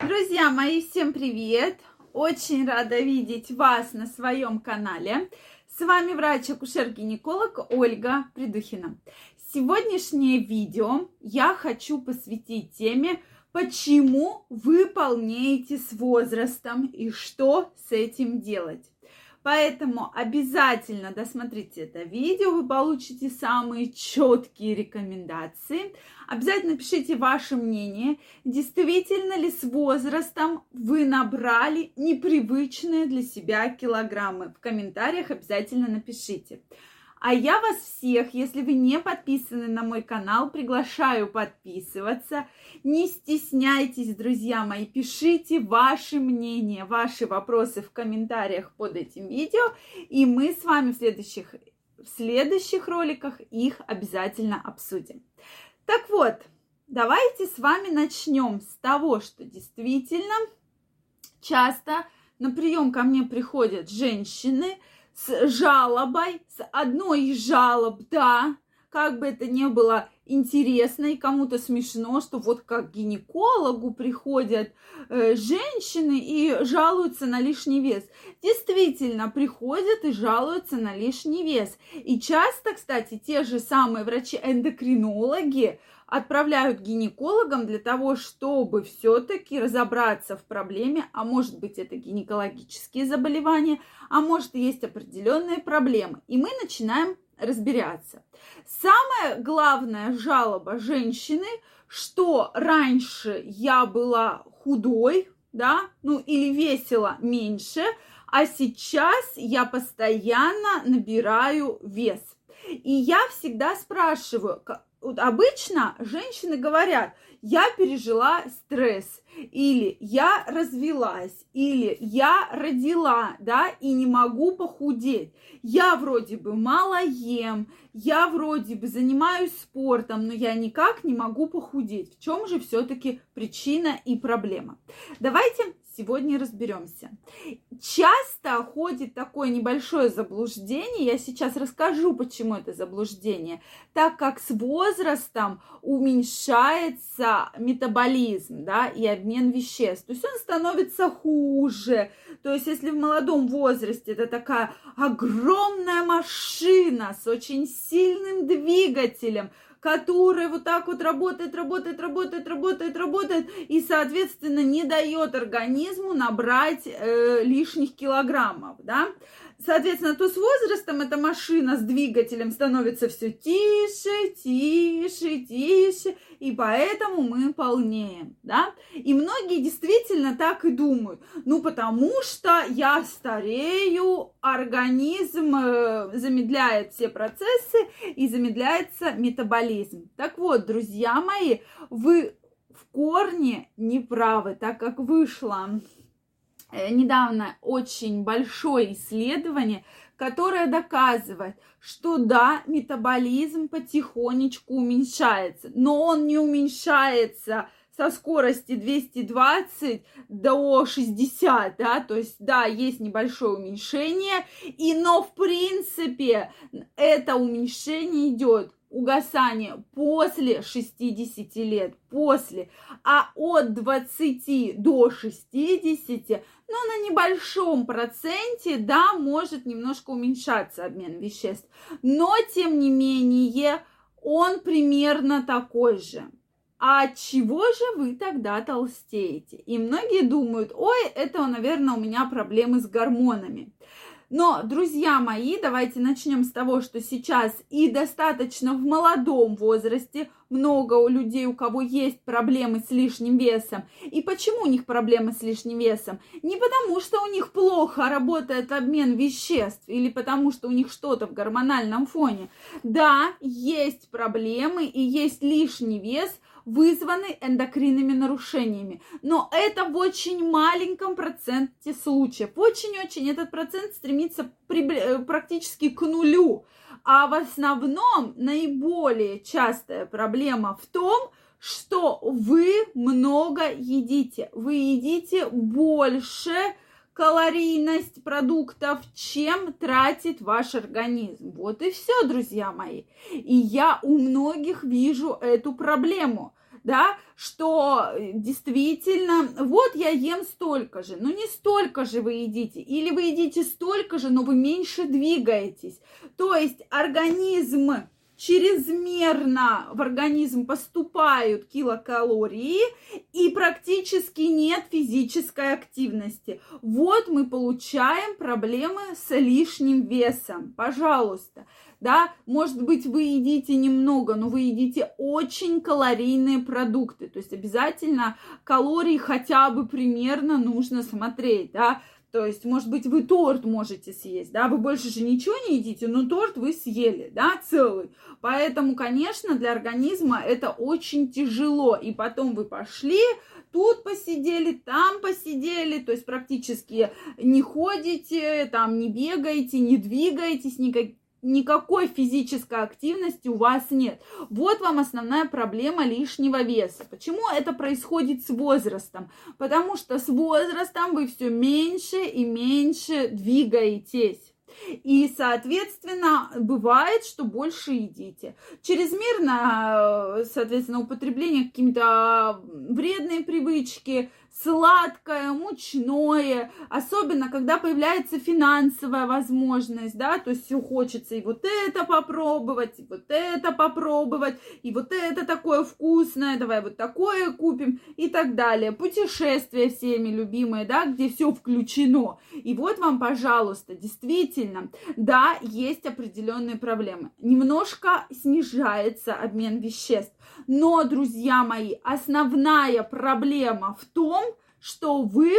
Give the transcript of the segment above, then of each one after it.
Друзья мои, всем привет! Очень рада видеть вас на своем канале. С вами врач-акушер-гинеколог Ольга Придухина. Сегодняшнее видео я хочу посвятить теме, почему вы полнеете с возрастом и что с этим делать. Поэтому обязательно досмотрите это видео, вы получите самые четкие рекомендации. Обязательно пишите ваше мнение, действительно ли с возрастом вы набрали непривычные для себя килограммы. В комментариях обязательно напишите. А я вас всех, если вы не подписаны на мой канал, приглашаю подписываться. Не стесняйтесь, друзья мои, пишите ваши мнения, ваши вопросы в комментариях под этим видео, и мы с вами в следующих, в следующих роликах их обязательно обсудим. Так вот, давайте с вами начнем с того, что действительно часто на прием ко мне приходят женщины, с жалобой, с одной из жалоб, да, как бы это ни было интересно и кому-то смешно, что вот как к гинекологу приходят э, женщины и жалуются на лишний вес. Действительно, приходят и жалуются на лишний вес. И часто, кстати, те же самые врачи-эндокринологи отправляют гинекологам для того, чтобы все-таки разобраться в проблеме, а может быть это гинекологические заболевания, а может есть определенные проблемы. И мы начинаем разбираться. Самая главная жалоба женщины, что раньше я была худой, да, ну или весила меньше, а сейчас я постоянно набираю вес. И я всегда спрашиваю, вот обычно женщины говорят, я пережила стресс, или я развелась, или я родила, да, и не могу похудеть. Я вроде бы мало ем, я вроде бы занимаюсь спортом, но я никак не могу похудеть. В чем же все-таки причина и проблема? Давайте сегодня разберемся. Часто ходит такое небольшое заблуждение, я сейчас расскажу, почему это заблуждение, так как с возрастом уменьшается метаболизм, да, и обмен веществ, то есть он становится хуже, то есть если в молодом возрасте это такая огромная машина с очень сильным двигателем, которая вот так вот работает, работает, работает, работает, работает, и, соответственно, не дает организму набрать э, лишних килограммов, да. Соответственно, то с возрастом эта машина с двигателем становится все тише, тише, тише, и поэтому мы полнеем, да. И многие действительно так и думают, ну потому что я старею, организм э, замедляет все процессы и замедляется метаболизм. Так вот, друзья мои, вы в корне не правы, так как вышло недавно очень большое исследование, которое доказывает, что да, метаболизм потихонечку уменьшается, но он не уменьшается со скорости 220 до 60, да, то есть, да, есть небольшое уменьшение, и, но, в принципе, это уменьшение идет угасание после 60 лет, после, а от 20 до 60, ну, на небольшом проценте, да, может немножко уменьшаться обмен веществ, но, тем не менее, он примерно такой же. А чего же вы тогда толстеете? И многие думают, ой, это, наверное, у меня проблемы с гормонами. Но, друзья мои, давайте начнем с того, что сейчас и достаточно в молодом возрасте много у людей, у кого есть проблемы с лишним весом. И почему у них проблемы с лишним весом? Не потому, что у них плохо работает обмен веществ или потому, что у них что-то в гормональном фоне. Да, есть проблемы и есть лишний вес – вызваны эндокринными нарушениями. Но это в очень маленьком проценте случаев. Очень-очень этот процент стремится э, практически к нулю. А в основном наиболее частая проблема в том, что вы много едите. Вы едите больше, калорийность продуктов, чем тратит ваш организм. Вот и все, друзья мои. И я у многих вижу эту проблему. Да, что э, действительно, вот я ем столько же, но не столько же вы едите, или вы едите столько же, но вы меньше двигаетесь. То есть организм чрезмерно в организм поступают килокалории и практически нет физической активности. Вот мы получаем проблемы с лишним весом. Пожалуйста да, может быть, вы едите немного, но вы едите очень калорийные продукты, то есть обязательно калории хотя бы примерно нужно смотреть, да, то есть, может быть, вы торт можете съесть, да, вы больше же ничего не едите, но торт вы съели, да, целый. Поэтому, конечно, для организма это очень тяжело. И потом вы пошли, тут посидели, там посидели, то есть практически не ходите, там не бегаете, не двигаетесь, никак, никакой физической активности у вас нет. Вот вам основная проблема лишнего веса. Почему это происходит с возрастом? Потому что с возрастом вы все меньше и меньше двигаетесь. И, соответственно, бывает, что больше едите. Чрезмерно, соответственно, употребление какими-то вредные привычки, сладкое, мучное, особенно когда появляется финансовая возможность, да, то есть все хочется и вот это попробовать, и вот это попробовать, и вот это такое вкусное, давай вот такое купим и так далее. Путешествия всеми любимые, да, где все включено. И вот вам, пожалуйста, действительно, да, есть определенные проблемы. Немножко снижается обмен веществ. Но, друзья мои, основная проблема в том, что вы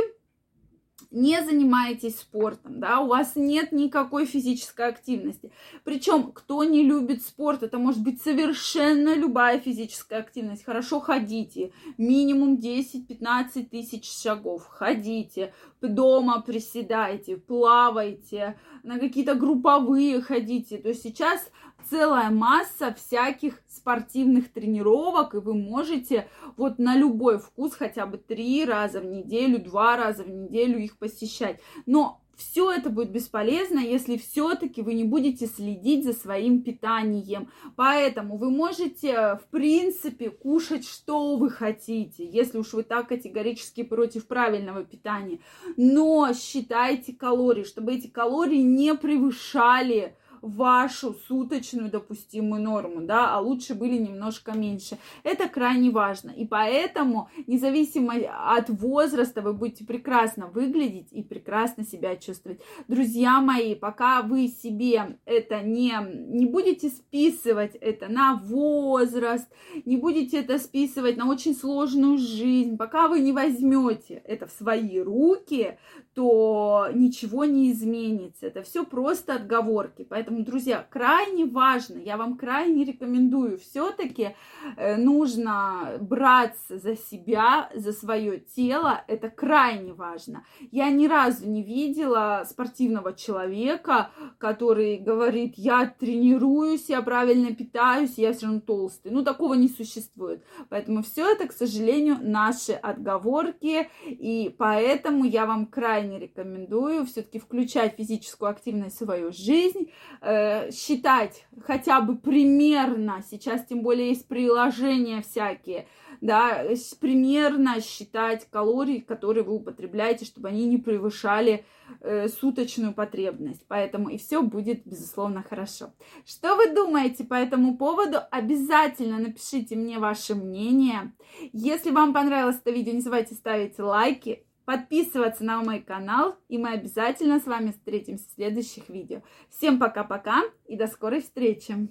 не занимаетесь спортом, да, у вас нет никакой физической активности. Причем, кто не любит спорт, это может быть совершенно любая физическая активность. Хорошо ходите, минимум 10-15 тысяч шагов, ходите, дома приседайте, плавайте, на какие-то групповые ходите. То есть сейчас целая масса всяких спортивных тренировок, и вы можете вот на любой вкус хотя бы три раза в неделю, два раза в неделю их посещать. Но все это будет бесполезно, если все-таки вы не будете следить за своим питанием. Поэтому вы можете, в принципе, кушать, что вы хотите, если уж вы так категорически против правильного питания. Но считайте калории, чтобы эти калории не превышали вашу суточную допустимую норму, да, а лучше были немножко меньше. Это крайне важно. И поэтому, независимо от возраста, вы будете прекрасно выглядеть и прекрасно себя чувствовать. Друзья мои, пока вы себе это не, не будете списывать это на возраст, не будете это списывать на очень сложную жизнь, пока вы не возьмете это в свои руки, то ничего не изменится. Это все просто отговорки. Поэтому, друзья, крайне важно, я вам крайне рекомендую, все-таки э, нужно браться за себя, за свое тело. Это крайне важно. Я ни разу не видела спортивного человека, который говорит, я тренируюсь, я правильно питаюсь, я все равно толстый. Ну, такого не существует. Поэтому все это, к сожалению, наши отговорки. И поэтому я вам крайне рекомендую все-таки включать физическую активность в свою жизнь, э, считать хотя бы примерно, сейчас тем более есть приложения всякие, да, примерно считать калории, которые вы употребляете, чтобы они не превышали э, суточную потребность. Поэтому и все будет, безусловно, хорошо. Что вы думаете по этому поводу? Обязательно напишите мне ваше мнение. Если вам понравилось это видео, не забывайте ставить лайки, подписываться на мой канал, и мы обязательно с вами встретимся в следующих видео. Всем пока-пока и до скорой встречи!